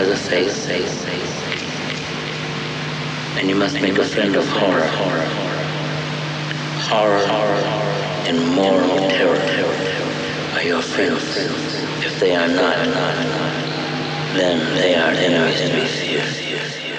has a face, and you must make a friend of horror. Horror horror, and moral terror are your friends. If they are not, then they are enemies to be feared.